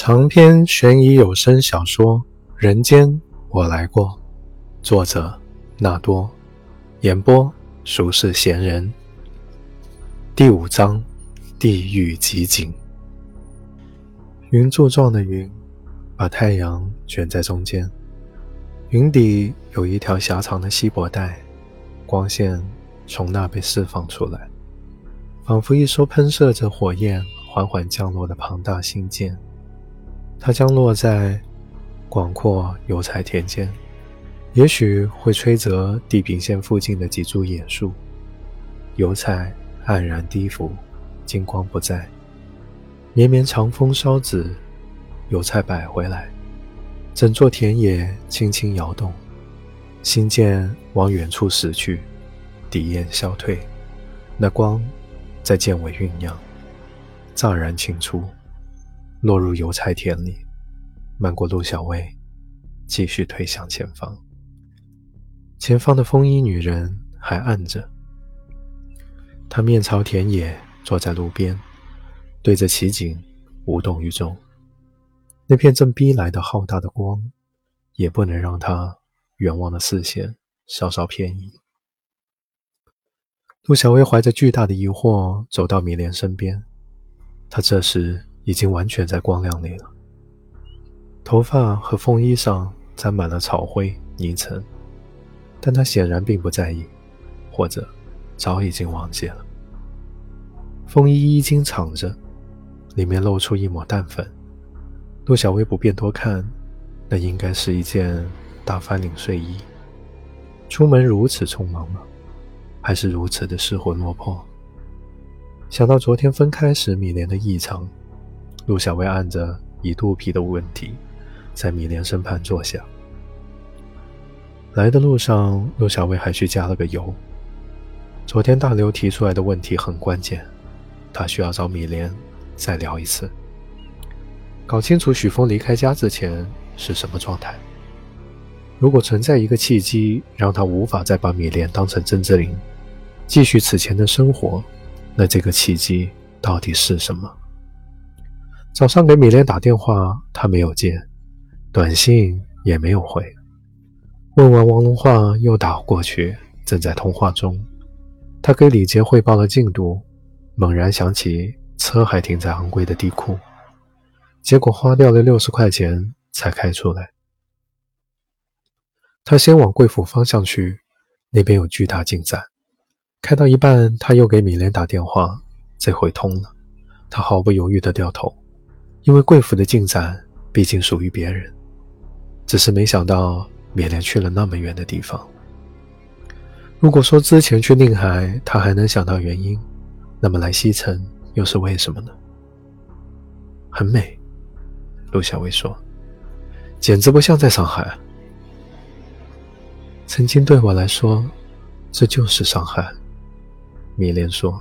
长篇悬疑有声小说《人间我来过》，作者纳多，演播俗世闲人。第五章：地狱集锦。云柱状的云，把太阳卷在中间。云底有一条狭长的稀薄带，光线从那被释放出来，仿佛一艘喷射着火焰、缓缓降落的庞大星舰。它将落在广阔油菜田间，也许会吹折地平线附近的几株野树。油菜黯然低伏，金光不再。绵绵长风烧紫，油菜摆回来，整座田野轻轻摇动。星舰往远处驶去，底焰消退，那光在舰尾酝酿，乍然清出。落入油菜田里，漫过陆小薇，继续推向前方。前方的风衣女人还按着，她面朝田野，坐在路边，对着奇景，无动于衷。那片正逼来的浩大的光，也不能让她远望的视线稍稍偏移。陆小薇怀着巨大的疑惑走到米莲身边，她这时。已经完全在光亮里了，头发和风衣上沾满了草灰泥尘，但他显然并不在意，或者早已经忘记了。风衣衣襟敞着，里面露出一抹淡粉。陆小薇不便多看，那应该是一件大翻领睡衣。出门如此匆忙吗？还是如此的失魂落魄？想到昨天分开时米莲的异常。陆小薇按着已肚皮的问题，在米莲身旁坐下。来的路上，陆小薇还去加了个油。昨天大刘提出来的问题很关键，他需要找米莲再聊一次，搞清楚许峰离开家之前是什么状态。如果存在一个契机，让他无法再把米莲当成曾志林，继续此前的生活，那这个契机到底是什么？早上给米莲打电话，他没有接，短信也没有回。问完王龙话，又打过去，正在通话中。他给李杰汇报了进度，猛然想起车还停在昂贵的地库，结果花掉了六十块钱才开出来。他先往贵府方向去，那边有巨大进展。开到一半，他又给米莲打电话，这回通了。他毫不犹豫地掉头。因为贵府的进展毕竟属于别人，只是没想到米莲去了那么远的地方。如果说之前去宁海他还能想到原因，那么来西城又是为什么呢？很美，陆小薇说，简直不像在上海。曾经对我来说，这就是上海。米莲说。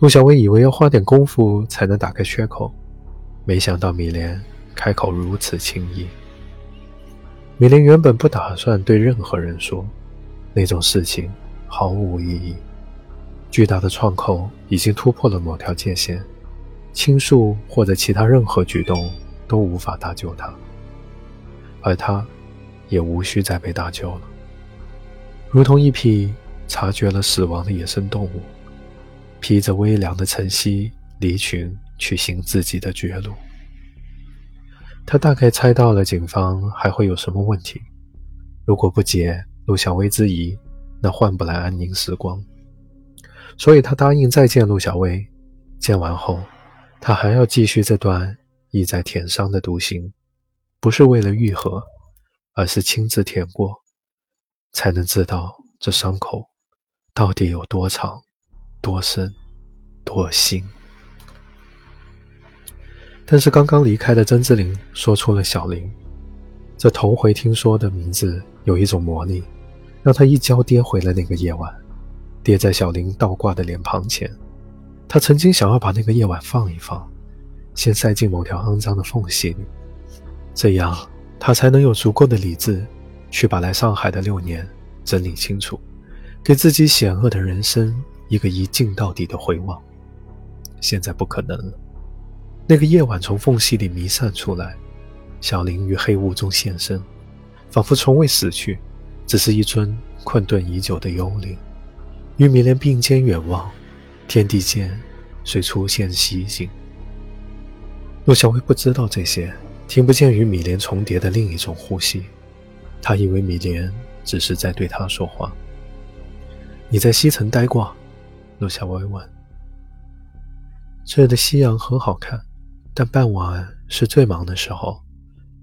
陆小薇以为要花点功夫才能打开缺口。没想到米莲开口如此轻易。米莲原本不打算对任何人说，那种事情毫无意义。巨大的创口已经突破了某条界限，倾诉或者其他任何举动都无法搭救他，而他，也无需再被搭救了。如同一匹察觉了死亡的野生动物，披着微凉的晨曦离群。去行自己的绝路。他大概猜到了警方还会有什么问题，如果不解陆小薇之疑，那换不来安宁时光。所以他答应再见陆小薇。见完后，他还要继续这段意在舔伤的独行，不是为了愈合，而是亲自舔过，才能知道这伤口到底有多长、多深、多新。但是刚刚离开的曾志玲说出了小林，这头回听说的名字有一种魔力，让他一跤跌回了那个夜晚，跌在小林倒挂的脸庞前。他曾经想要把那个夜晚放一放，先塞进某条肮脏的缝隙里，这样他才能有足够的理智去把来上海的六年整理清楚，给自己险恶的人生一个一镜到底的回望。现在不可能了。那个夜晚从缝隙里弥散出来，小林于黑雾中现身，仿佛从未死去，只是一尊困顿已久的幽灵。与米莲并肩远望，天地间遂出现奇景。陆小薇不知道这些，听不见与米莲重叠的另一种呼吸。他以为米莲只是在对他说话。你在西城待过？陆小薇问。这儿的夕阳很好看，但傍晚是最忙的时候，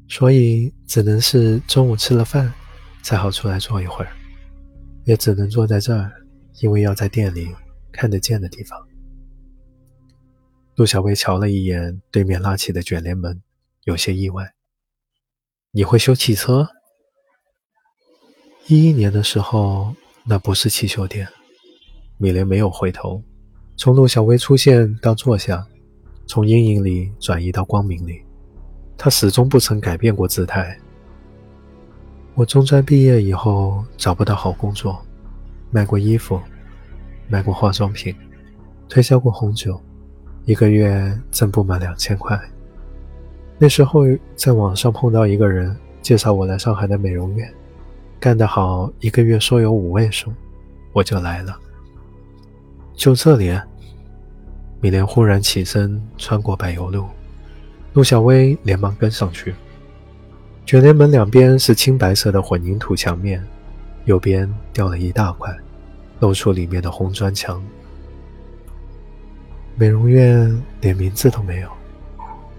所以只能是中午吃了饭才好出来坐一会儿，也只能坐在这儿，因为要在店里看得见的地方。陆小薇瞧了一眼对面拉起的卷帘门，有些意外。你会修汽车？一一年的时候，那不是汽修店。米莲没有回头，从陆小薇出现到坐下，从阴影里转移到光明里，他始终不曾改变过姿态。我中专毕业以后找不到好工作，卖过衣服，卖过化妆品，推销过红酒。一个月挣不满两千块。那时候在网上碰到一个人介绍我来上海的美容院，干得好，一个月说有五位数，我就来了。就这里，米莲忽然起身穿过柏油路，陆小薇连忙跟上去。卷帘门两边是青白色的混凝土墙面，右边掉了一大块，露出里面的红砖墙。美容院连名字都没有，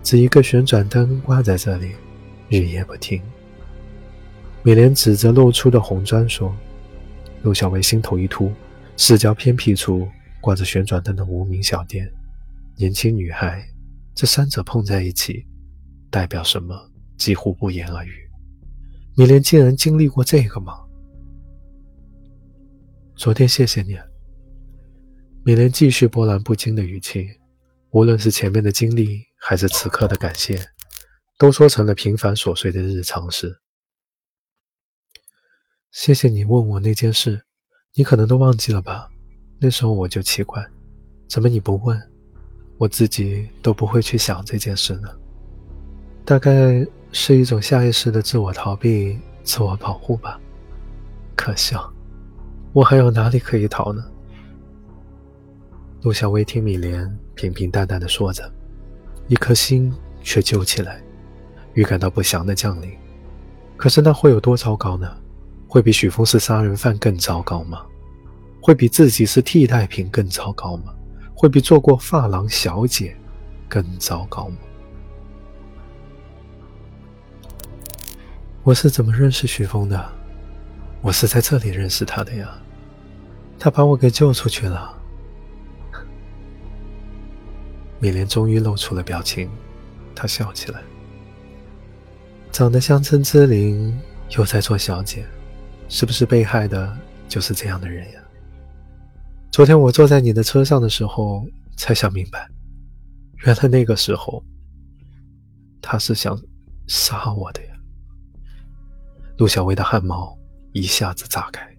只一个旋转灯挂在这里，日夜不停。美莲指着露出的红砖说：“陆小薇心头一突，视角偏僻处挂着旋转灯的无名小店，年轻女孩，这三者碰在一起，代表什么？几乎不言而喻。米莲竟然经历过这个吗？昨天谢谢你。”米莲继续波澜不惊的语气，无论是前面的经历，还是此刻的感谢，都说成了平凡琐碎的日常事。谢谢你问我那件事，你可能都忘记了吧？那时候我就奇怪，怎么你不问，我自己都不会去想这件事呢？大概是一种下意识的自我逃避、自我保护吧。可笑，我还有哪里可以逃呢？陆小薇听米莲平平淡淡的说着，一颗心却揪起来，预感到不祥的降临。可是那会有多糟糕呢？会比许峰是杀人犯更糟糕吗？会比自己是替代品更糟糕吗？会比做过发廊小姐更糟糕吗？我是怎么认识许峰的？我是在这里认识他的呀。他把我给救出去了。米莲终于露出了表情，她笑起来，长得像陈之琳，又在做小姐，是不是被害的就是这样的人呀？昨天我坐在你的车上的时候，才想明白，原来那个时候他是想杀我的呀！陆小薇的汗毛一下子炸开。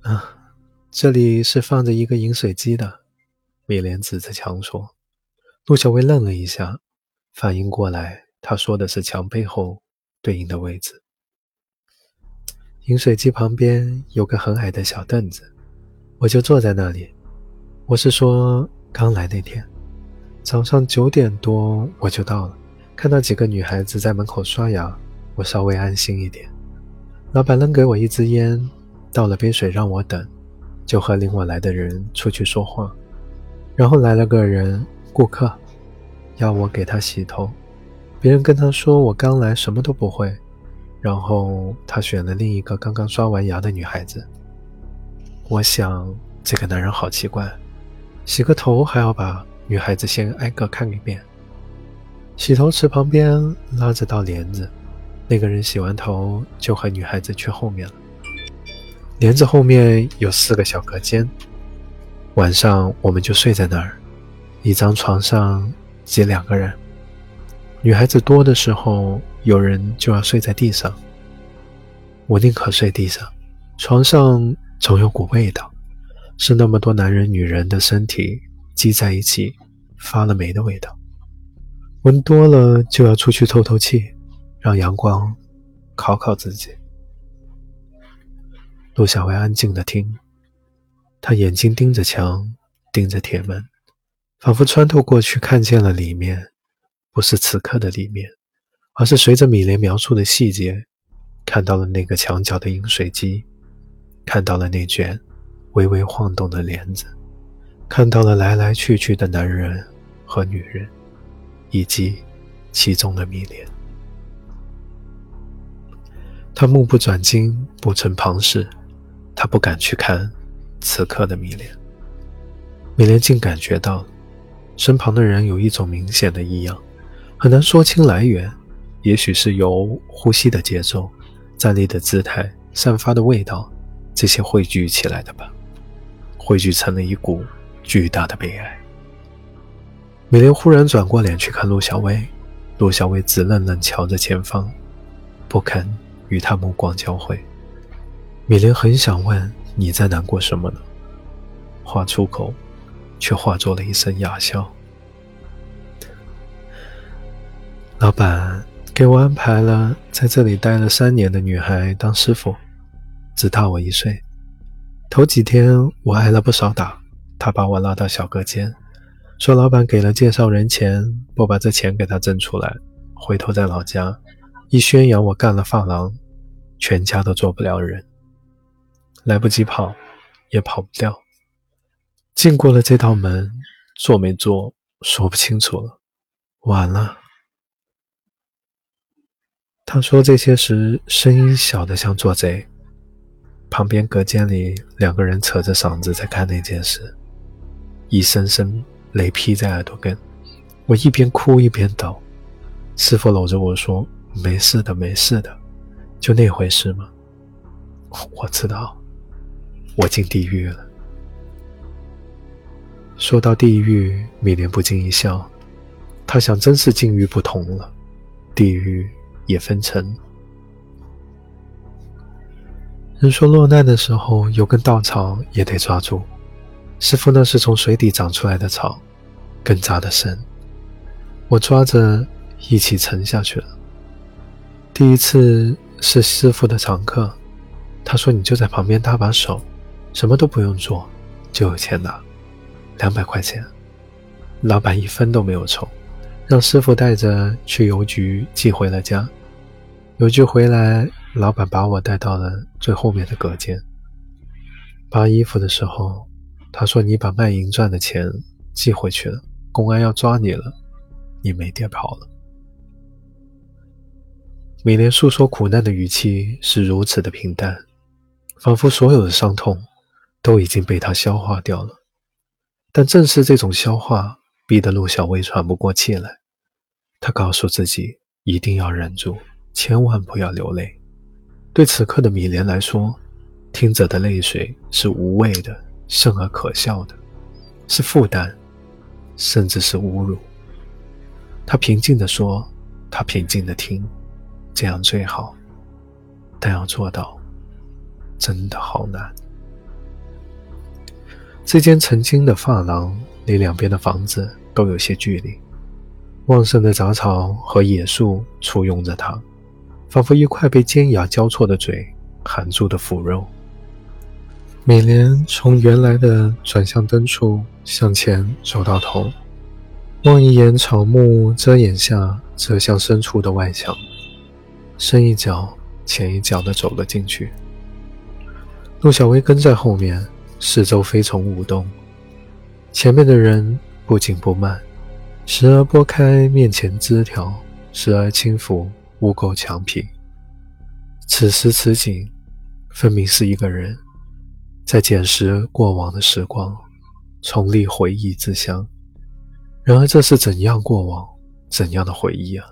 啊！这里是放着一个饮水机的，米莲指着墙说。陆小薇愣了一下，反应过来，他说的是墙背后对应的位置。饮水机旁边有个很矮的小凳子，我就坐在那里。我是说刚来那天，早上九点多我就到了，看到几个女孩子在门口刷牙，我稍微安心一点。老板扔给我一支烟，倒了杯水让我等。就和领我来的人出去说话，然后来了个人顾客，要我给他洗头。别人跟他说我刚来，什么都不会。然后他选了另一个刚刚刷完牙的女孩子。我想这个男人好奇怪，洗个头还要把女孩子先挨个看一遍。洗头池旁边拉着道帘子，那个人洗完头就和女孩子去后面了。帘子后面有四个小隔间，晚上我们就睡在那儿，一张床上挤两个人。女孩子多的时候，有人就要睡在地上。我宁可睡地上，床上总有股味道，是那么多男人女人的身体积在一起，发了霉的味道。闻多了就要出去透透气，让阳光烤烤自己。陆小薇安静的听，她眼睛盯着墙，盯着铁门，仿佛穿透过去看见了里面，不是此刻的里面，而是随着米莲描述的细节，看到了那个墙角的饮水机，看到了那卷微微晃动的帘子，看到了来来去去的男人和女人，以及其中的米莲。他目不转睛，不曾旁视。他不敢去看此刻的米莲，米莲竟感觉到身旁的人有一种明显的异样，很难说清来源。也许是由呼吸的节奏、站立的姿态、散发的味道这些汇聚起来的吧，汇聚成了一股巨大的悲哀。米莲忽然转过脸去看陆小薇，陆小薇直愣愣瞧着前方，不肯与他目光交汇。米莲很想问：“你在难过什么呢？”话出口，却化作了一声哑笑。老板给我安排了在这里待了三年的女孩当师傅，只大我一岁。头几天我挨了不少打，他把我拉到小隔间，说老板给了介绍人钱，不把这钱给他挣出来，回头在老家一宣扬我干了发廊，全家都做不了人。来不及跑，也跑不掉。进过了这道门，做没做说不清楚了。晚了。他说这些时，声音小得像做贼。旁边隔间里，两个人扯着嗓子在看那件事，一声声雷劈在耳朵根。我一边哭一边抖。师傅搂着我说：“没事的，没事的，就那回事吗？” 我知道。我进地狱了。说到地狱，米莲不禁一笑。她想，真是境遇不同了，地狱也分层。人说落难的时候，有根稻草也得抓住。师傅那是从水底长出来的草，根扎得深，我抓着一起沉下去了。第一次是师傅的常客，他说：“你就在旁边搭把手。”什么都不用做，就有钱拿，两百块钱，老板一分都没有抽，让师傅带着去邮局寄回了家。邮局回来，老板把我带到了最后面的隔间。扒衣服的时候，他说：“你把卖淫赚的钱寄回去了，公安要抓你了，你没地跑了。”米莲诉说苦难的语气是如此的平淡，仿佛所有的伤痛。都已经被他消化掉了，但正是这种消化，逼得陆小薇喘不过气来。她告诉自己一定要忍住，千万不要流泪。对此刻的米莲来说，听者的泪水是无谓的，甚而可笑的，是负担，甚至是侮辱。她平静地说：“她平静地听，这样最好，但要做到，真的好难。”这间曾经的发廊离两边的房子都有些距离，旺盛的杂草和野树簇拥着它，仿佛一块被尖牙交错的嘴含住的腐肉。美莲从原来的转向灯处向前走到头，望一眼草木遮掩下折向深处的外墙，深一脚浅一脚地走了进去。陆小薇跟在后面。四周飞虫舞动，前面的人不紧不慢，时而拨开面前枝条，时而轻抚污垢墙皮。此时此景，分明是一个人在捡拾过往的时光，重历回忆之乡。然而，这是怎样过往，怎样的回忆啊？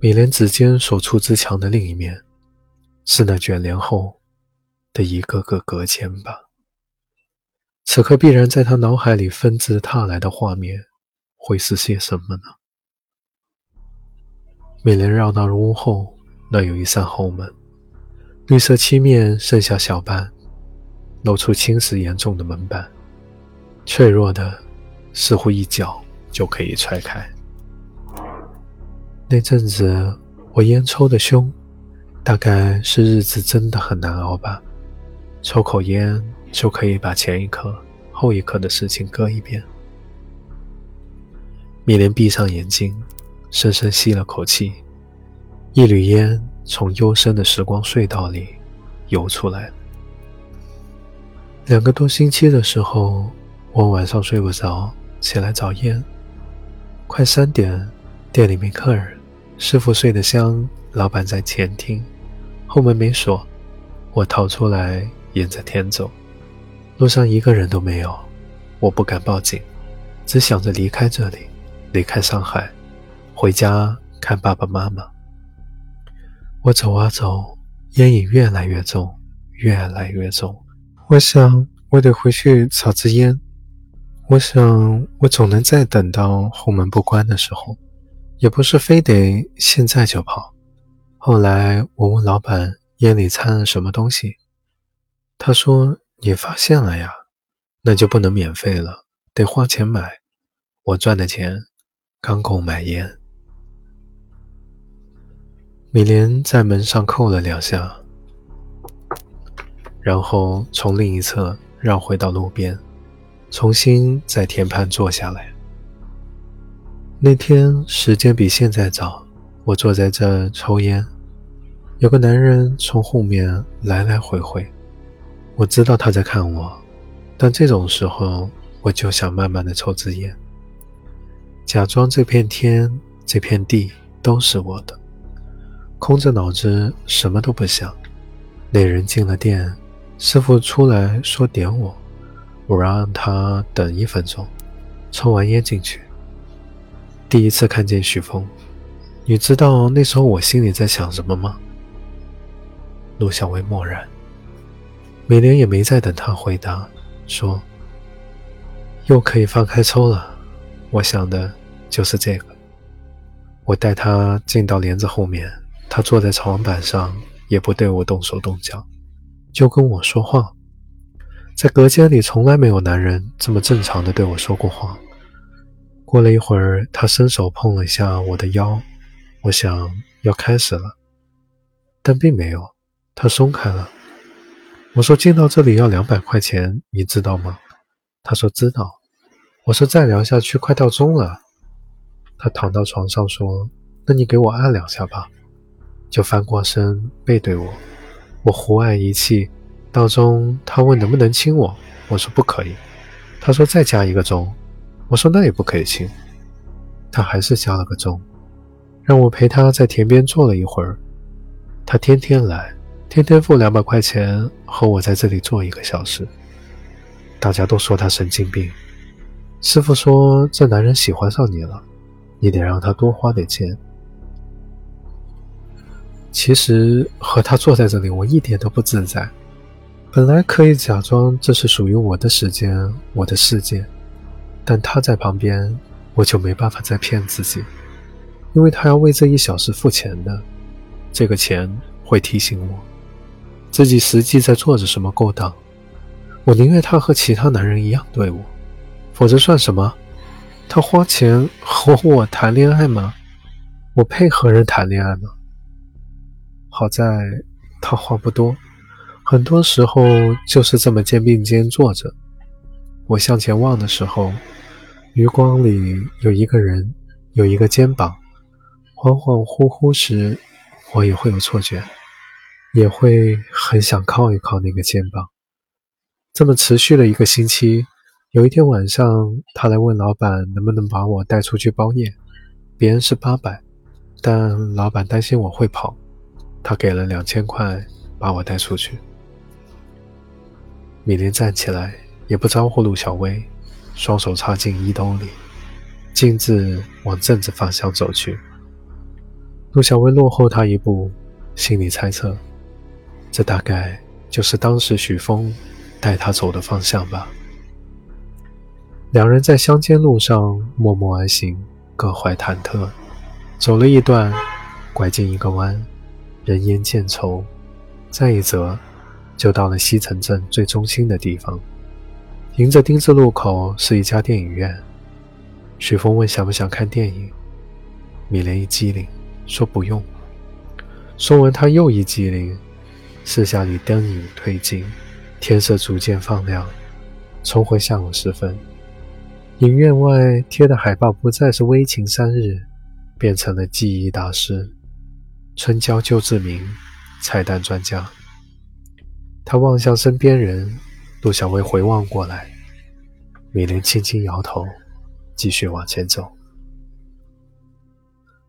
米莲指尖所触之墙的另一面，是那卷帘后。的一个个隔间吧。此刻必然在他脑海里纷至沓来的画面，会是些什么呢？美莲绕到屋后，那有一扇后门，绿色漆面剩下小半，露出侵蚀严重的门板。脆弱的，似乎一脚就可以踹开。那阵子我烟抽的凶，大概是日子真的很难熬吧。抽口烟就可以把前一刻、后一刻的事情搁一边。米莲闭上眼睛，深深吸了口气，一缕烟从幽深的时光隧道里游出来。两个多星期的时候，我晚上睡不着，起来找烟。快三点。店里没客人，师傅睡得香，老板在前厅，后门没锁，我逃出来，沿着天走，路上一个人都没有，我不敢报警，只想着离开这里，离开上海，回家看爸爸妈妈。我走啊走，烟瘾越来越重，越来越重，我想我得回去找支烟，我想我总能再等到后门不关的时候。也不是非得现在就跑。后来我问老板烟里掺了什么东西，他说：“你发现了呀，那就不能免费了，得花钱买。我赚的钱刚够买烟。”米莲在门上扣了两下，然后从另一侧绕回到路边，重新在田畔坐下来。那天时间比现在早，我坐在这抽烟，有个男人从后面来来回回。我知道他在看我，但这种时候我就想慢慢的抽支烟，假装这片天、这片地都是我的，空着脑子什么都不想。那人进了店，师傅出来说点我，我让他等一分钟，抽完烟进去。第一次看见许峰，你知道那时候我心里在想什么吗？陆小薇默然，美莲也没再等他回答，说：“又可以放开抽了。”我想的就是这个。我带他进到帘子后面，他坐在床板上，也不对我动手动脚，就跟我说话。在隔间里，从来没有男人这么正常的对我说过话。过了一会儿，他伸手碰了一下我的腰，我想要开始了，但并没有，他松开了。我说进到这里要两百块钱，你知道吗？他说知道。我说再聊下去快到钟了。他躺到床上说：“那你给我按两下吧。”就翻过身背对我，我胡按一气，到钟，他问能不能亲我，我说不可以。他说再加一个钟。我说那也不可以亲，他还是加了个钟，让我陪他在田边坐了一会儿。他天天来，天天付两百块钱和我在这里坐一个小时。大家都说他神经病。师傅说这男人喜欢上你了，你得让他多花点钱。其实和他坐在这里，我一点都不自在。本来可以假装这是属于我的时间，我的世界。但他在旁边，我就没办法再骗自己，因为他要为这一小时付钱的，这个钱会提醒我自己实际在做着什么勾当。我宁愿他和其他男人一样对我，否则算什么？他花钱和我谈恋爱吗？我配和人谈恋爱吗？好在他话不多，很多时候就是这么肩并肩坐着。我向前望的时候。余光里有一个人，有一个肩膀，恍恍惚惚时，我也会有错觉，也会很想靠一靠那个肩膀。这么持续了一个星期，有一天晚上，他来问老板能不能把我带出去包夜，别人是八百，但老板担心我会跑，他给了两千块把我带出去。米林站起来，也不招呼陆小薇。双手插进衣兜里，径自往镇子方向走去。陆小薇落后他一步，心里猜测，这大概就是当时许峰带他走的方向吧。两人在乡间路上默默而行，各怀忐忑。走了一段，拐进一个弯，人烟渐稠，再一折，就到了西城镇最中心的地方。迎着丁字路口是一家电影院。许峰问想不想看电影，米莲一机灵，说不用。说完，他又一机灵。四下里灯影褪尽，天色逐渐放亮。重回下午时分，影院外贴的海报不再是“危情三日”，变成了“记忆大师”春娇救志明，彩蛋专家。他望向身边人，陆小薇回望过来，米莲轻轻摇头，继续往前走。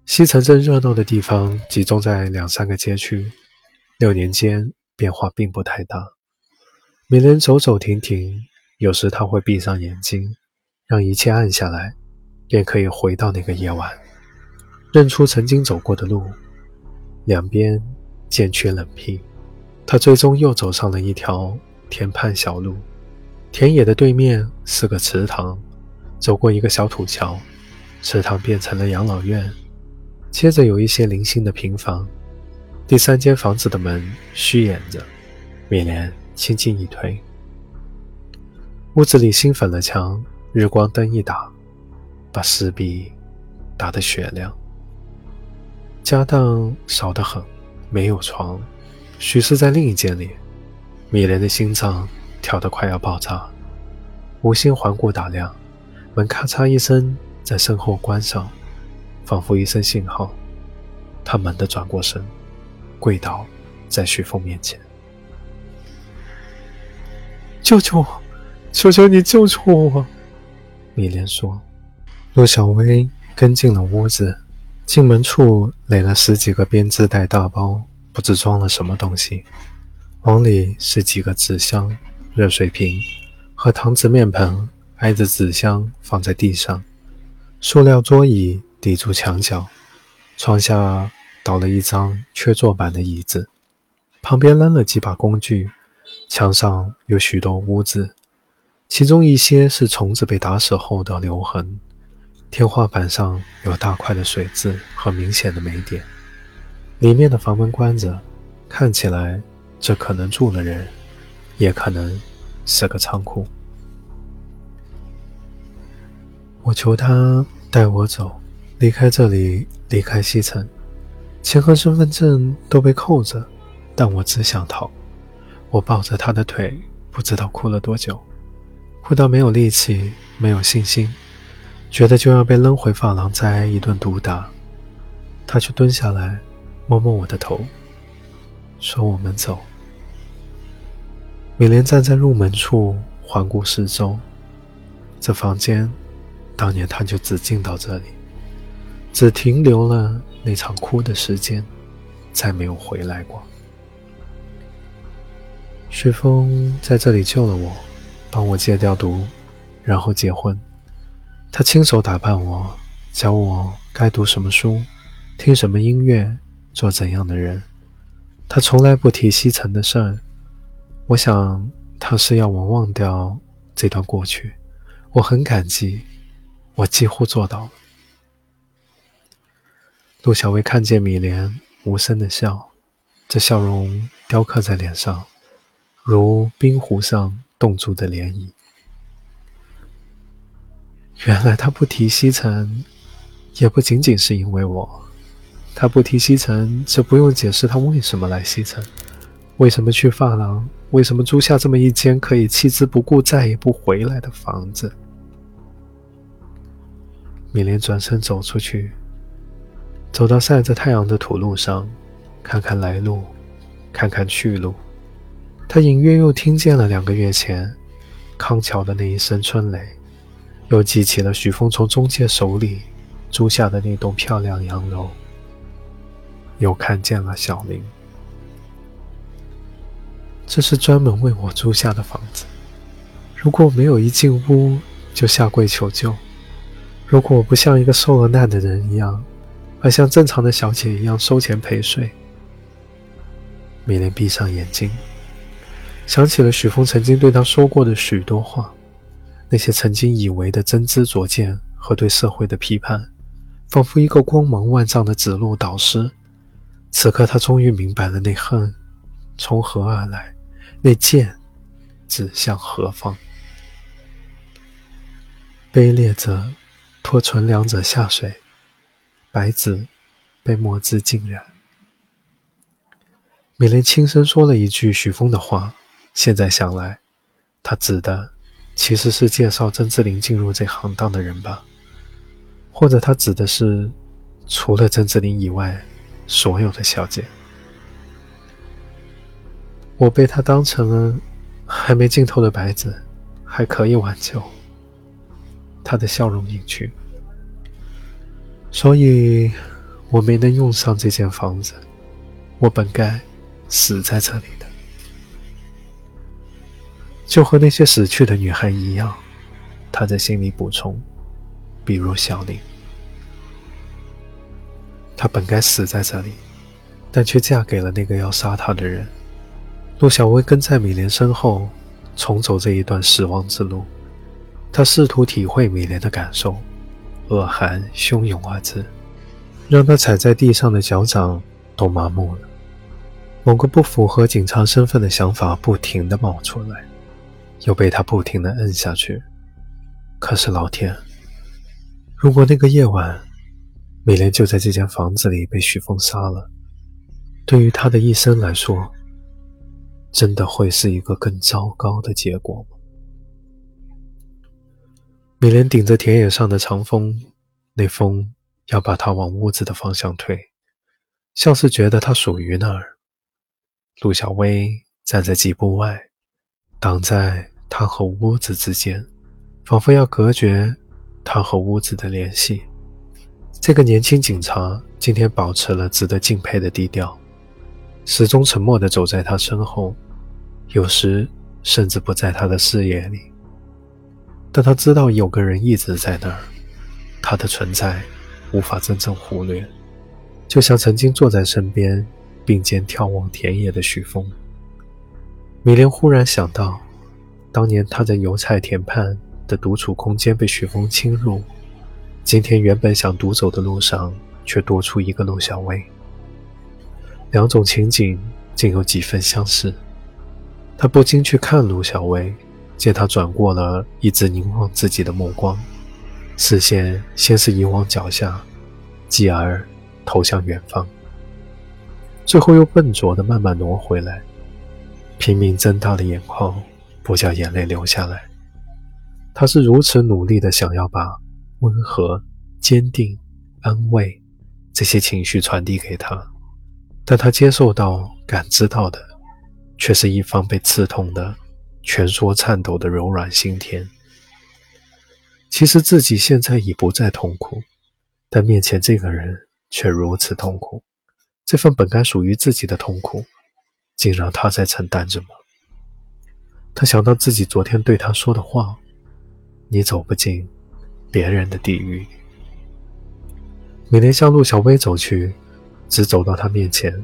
西城镇热闹的地方集中在两三个街区。六年间变化并不太大，米莲走走停停，有时他会闭上眼睛，让一切暗下来，便可以回到那个夜晚，认出曾经走过的路。两边渐趋冷僻，他最终又走上了一条田畔小路。田野的对面是个池塘，走过一个小土桥，池塘变成了养老院，接着有一些零星的平房。第三间房子的门虚掩着，米莲轻轻一推，屋子里新粉了墙，日光灯一打，把石壁打得雪亮。家当少得很，没有床，许是在另一间里。米莲的心脏跳得快要爆炸，无心环顾打量，门咔嚓一声在身后关上，仿佛一声信号。他猛地转过身。跪倒在徐峰面前，救救我！求求你救救我！米莲说。陆小薇跟进了屋子，进门处垒了十几个编织袋大包，不知装了什么东西。往里是几个纸箱、热水瓶和搪瓷面盆，挨着纸箱放在地上。塑料桌椅抵住墙角，床下。倒了一张缺座板的椅子，旁边扔了几把工具，墙上有许多污渍，其中一些是虫子被打死后的留痕。天花板上有大块的水渍和明显的霉点。里面的房门关着，看起来这可能住了人，也可能是个仓库。我求他带我走，离开这里，离开西城。钱和身份证都被扣着，但我只想逃。我抱着他的腿，不知道哭了多久，哭到没有力气，没有信心，觉得就要被扔回发廊再挨一顿毒打。他却蹲下来，摸摸我的头，说：“我们走。”米莲站在入门处，环顾四周。这房间，当年他就只进到这里，只停留了。那场哭的时间，再没有回来过。雪峰在这里救了我，帮我戒掉毒，然后结婚。他亲手打扮我，教我该读什么书，听什么音乐，做怎样的人。他从来不提西城的事儿。我想他是要我忘掉这段过去。我很感激，我几乎做到了。陆小薇看见米莲无声的笑，这笑容雕刻在脸上，如冰湖上冻住的涟漪。原来他不提西城，也不仅仅是因为我。他不提西城，就不用解释他为什么来西城，为什么去发廊，为什么租下这么一间可以弃之不顾、再也不回来的房子。米莲转身走出去。走到晒着太阳的土路上，看看来路，看看去路，他隐约又听见了两个月前康桥的那一声春雷，又记起了许峰从中介手里租下的那栋漂亮洋楼，又看见了小林。这是专门为我租下的房子。如果没有一进屋就下跪求救，如果我不像一个受了难的人一样。而像正常的小姐一样收钱陪睡。米莲闭上眼睛，想起了许峰曾经对她说过的许多话，那些曾经以为的真知灼见和对社会的批判，仿佛一个光芒万丈的指路导师。此刻，她终于明白了那恨从何而来，那剑指向何方。卑劣者拖纯良者下水，白子被墨汁浸染。米莲轻声说了一句许峰的话，现在想来，他指的其实是介绍曾志林进入这行当的人吧？或者他指的是除了曾志林以外所有的小姐？我被他当成了还没浸透的白子，还可以挽救。他的笑容隐去，所以我没能用上这间房子。我本该死在这里的，就和那些死去的女孩一样。他在心里补充，比如小林，她本该死在这里，但却嫁给了那个要杀她的人。陆小薇跟在米莲身后，重走这一段死亡之路。她试图体会米莲的感受，恶寒汹涌而至，让他踩在地上的脚掌都麻木了。某个不符合警察身份的想法不停地冒出来，又被他不停地摁下去。可是老天，如果那个夜晚美莲就在这间房子里被许峰杀了，对于他的一生来说，真的会是一个更糟糕的结果吗？米莲顶着田野上的长风，那风要把他往屋子的方向推，像是觉得他属于那儿。陆小薇站在几步外，挡在他和屋子之间，仿佛要隔绝他和屋子的联系。这个年轻警察今天保持了值得敬佩的低调，始终沉默地走在他身后。有时甚至不在他的视野里，但他知道有个人一直在那儿，他的存在无法真正忽略，就像曾经坐在身边并肩眺望田野的许峰。米莲忽然想到，当年他在油菜田畔的独处空间被许峰侵入，今天原本想独走的路上却多出一个陆小薇，两种情景竟有几分相似。他不禁去看陆小薇，见他转过了一直凝望自己的目光，视线先是移往脚下，继而投向远方，最后又笨拙地慢慢挪回来，拼命睁大了眼眶，不叫眼泪流下来。他是如此努力地想要把温和、坚定、安慰这些情绪传递给他，但他接受到、感知到的。却是一方被刺痛的、蜷缩颤抖的柔软心田。其实自己现在已不再痛苦，但面前这个人却如此痛苦。这份本该属于自己的痛苦，竟让他在承担着吗？他想到自己昨天对他说的话：“你走不进别人的地狱。”美莲向陆小薇走去，只走到他面前。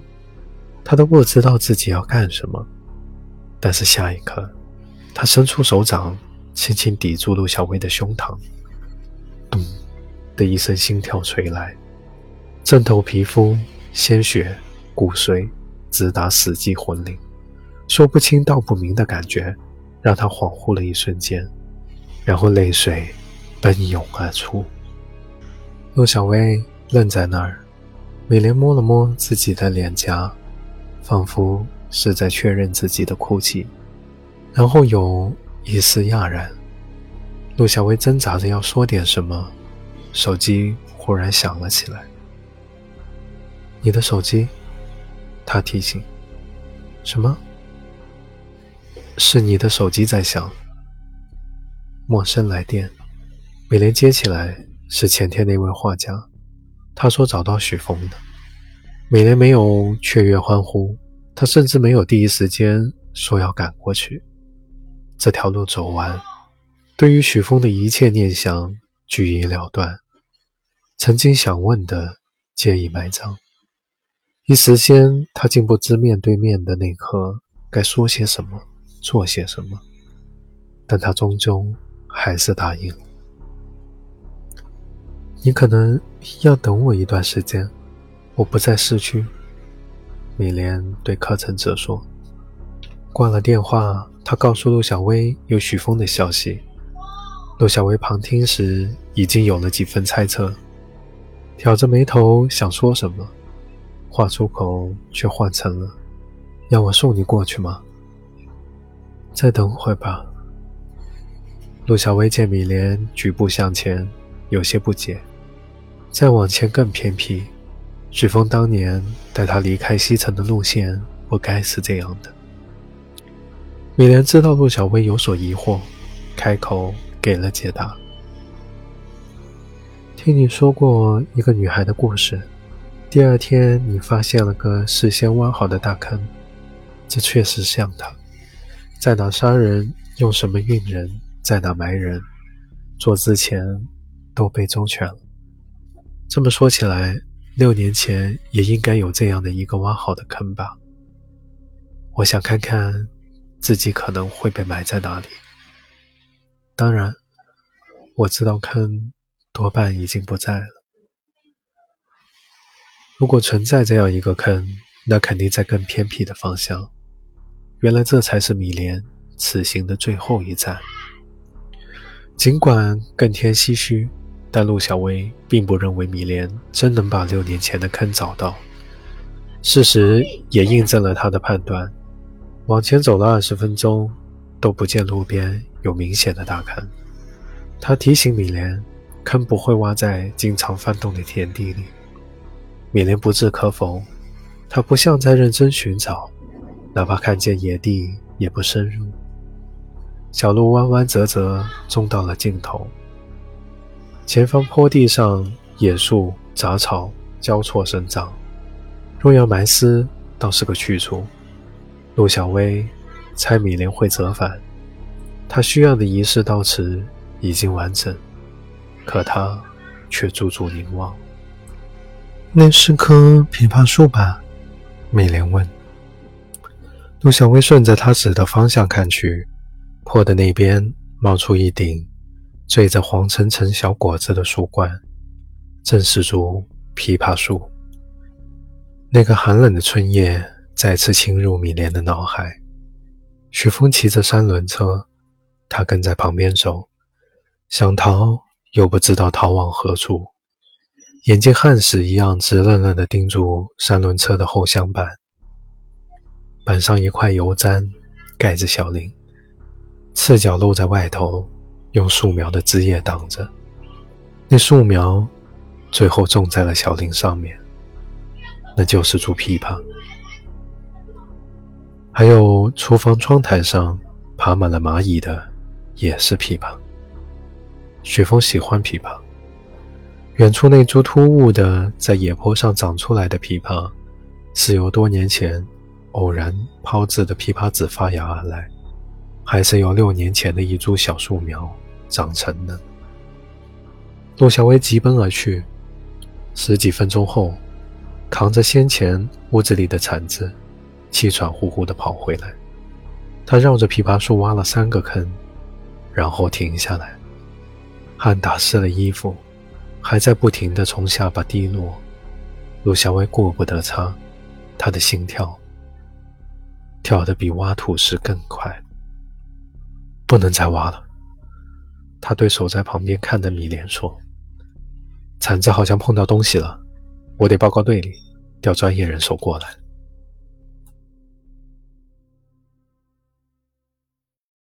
他都不知道自己要干什么，但是下一刻，他伸出手掌，轻轻抵住陆小薇的胸膛，咚的一声心跳垂来，震透皮肤、鲜血、骨髓，直达死寂魂灵，说不清道不明的感觉，让他恍惚了一瞬间，然后泪水奔涌而出。陆小薇愣在那儿，美莲摸了摸自己的脸颊。仿佛是在确认自己的哭泣，然后有一丝讶然。陆小薇挣扎着要说点什么，手机忽然响了起来。你的手机？他提醒。什么？是你的手机在响。陌生来电。美莲接起来，是前天那位画家。他说找到许峰的。美莲没有雀跃欢呼，她甚至没有第一时间说要赶过去。这条路走完，对于许峰的一切念想俱已了断，曾经想问的皆已埋葬。一时间，他竟不知面对面的那刻该说些什么，做些什么。但他终究还是答应了。你可能要等我一段时间。我不在市区，米莲对柯承哲说。挂了电话，他告诉陆小薇有许峰的消息。陆小薇旁听时已经有了几分猜测，挑着眉头想说什么，话出口却换成了：“要我送你过去吗？”再等会吧。陆小薇见米莲举步向前，有些不解。再往前更偏僻，许峰当年带他离开西城的路线不该是这样的。米莲知道陆小薇有所疑惑，开口给了解答：“听你说过一个女孩的故事，第二天你发现了个事先挖好的大坑，这确实像她，在哪杀人，用什么运人。”在哪埋人，做之前都被周全了。这么说起来，六年前也应该有这样的一个挖好的坑吧？我想看看自己可能会被埋在哪里。当然，我知道坑多半已经不在了。如果存在这样一个坑，那肯定在更偏僻的方向。原来这才是米莲此行的最后一站。尽管更添唏嘘，但陆小薇并不认为米莲真能把六年前的坑找到。事实也印证了他的判断。往前走了二十分钟，都不见路边有明显的大坑。他提醒米莲，坑不会挖在经常翻动的田地里。米莲不置可否，他不像在认真寻找，哪怕看见野地也不深入。小路弯弯折折，终到了尽头。前方坡地上，野树杂草交错生长。若要埋尸，倒是个去处。陆小薇猜米莲会折返，她需要的仪式到此已经完整，可她却驻足凝望。那是棵枇杷树吧？米莲问。陆小薇顺着他指的方向看去。坡的那边冒出一顶缀着黄澄澄小果子的树冠，正是株枇杷树。那个寒冷的春夜再次侵入米莲的脑海。许峰骑着三轮车，他跟在旁边走，想逃又不知道逃往何处，眼睛焊死一样直愣愣地盯住三轮车的后箱板，板上一块油毡盖着小林。赤脚露在外头，用树苗的枝叶挡着。那树苗最后种在了小林上面，那就是株枇杷。还有厨房窗台上爬满了蚂蚁的，也是枇杷。雪峰喜欢枇杷。远处那株突兀的在野坡上长出来的枇杷，是由多年前偶然抛掷的枇杷籽发芽而来。还是由六年前的一株小树苗长成的。陆小薇急奔而去，十几分钟后，扛着先前屋子里的铲子，气喘呼呼地跑回来。他绕着枇杷树挖了三个坑，然后停下来，汗打湿了衣服，还在不停地从下巴滴落。陆小薇顾不得擦，他的心跳跳得比挖土时更快。不能再挖了，他对守在旁边看的米莲说：“铲子好像碰到东西了，我得报告队里，调专业人手过来。”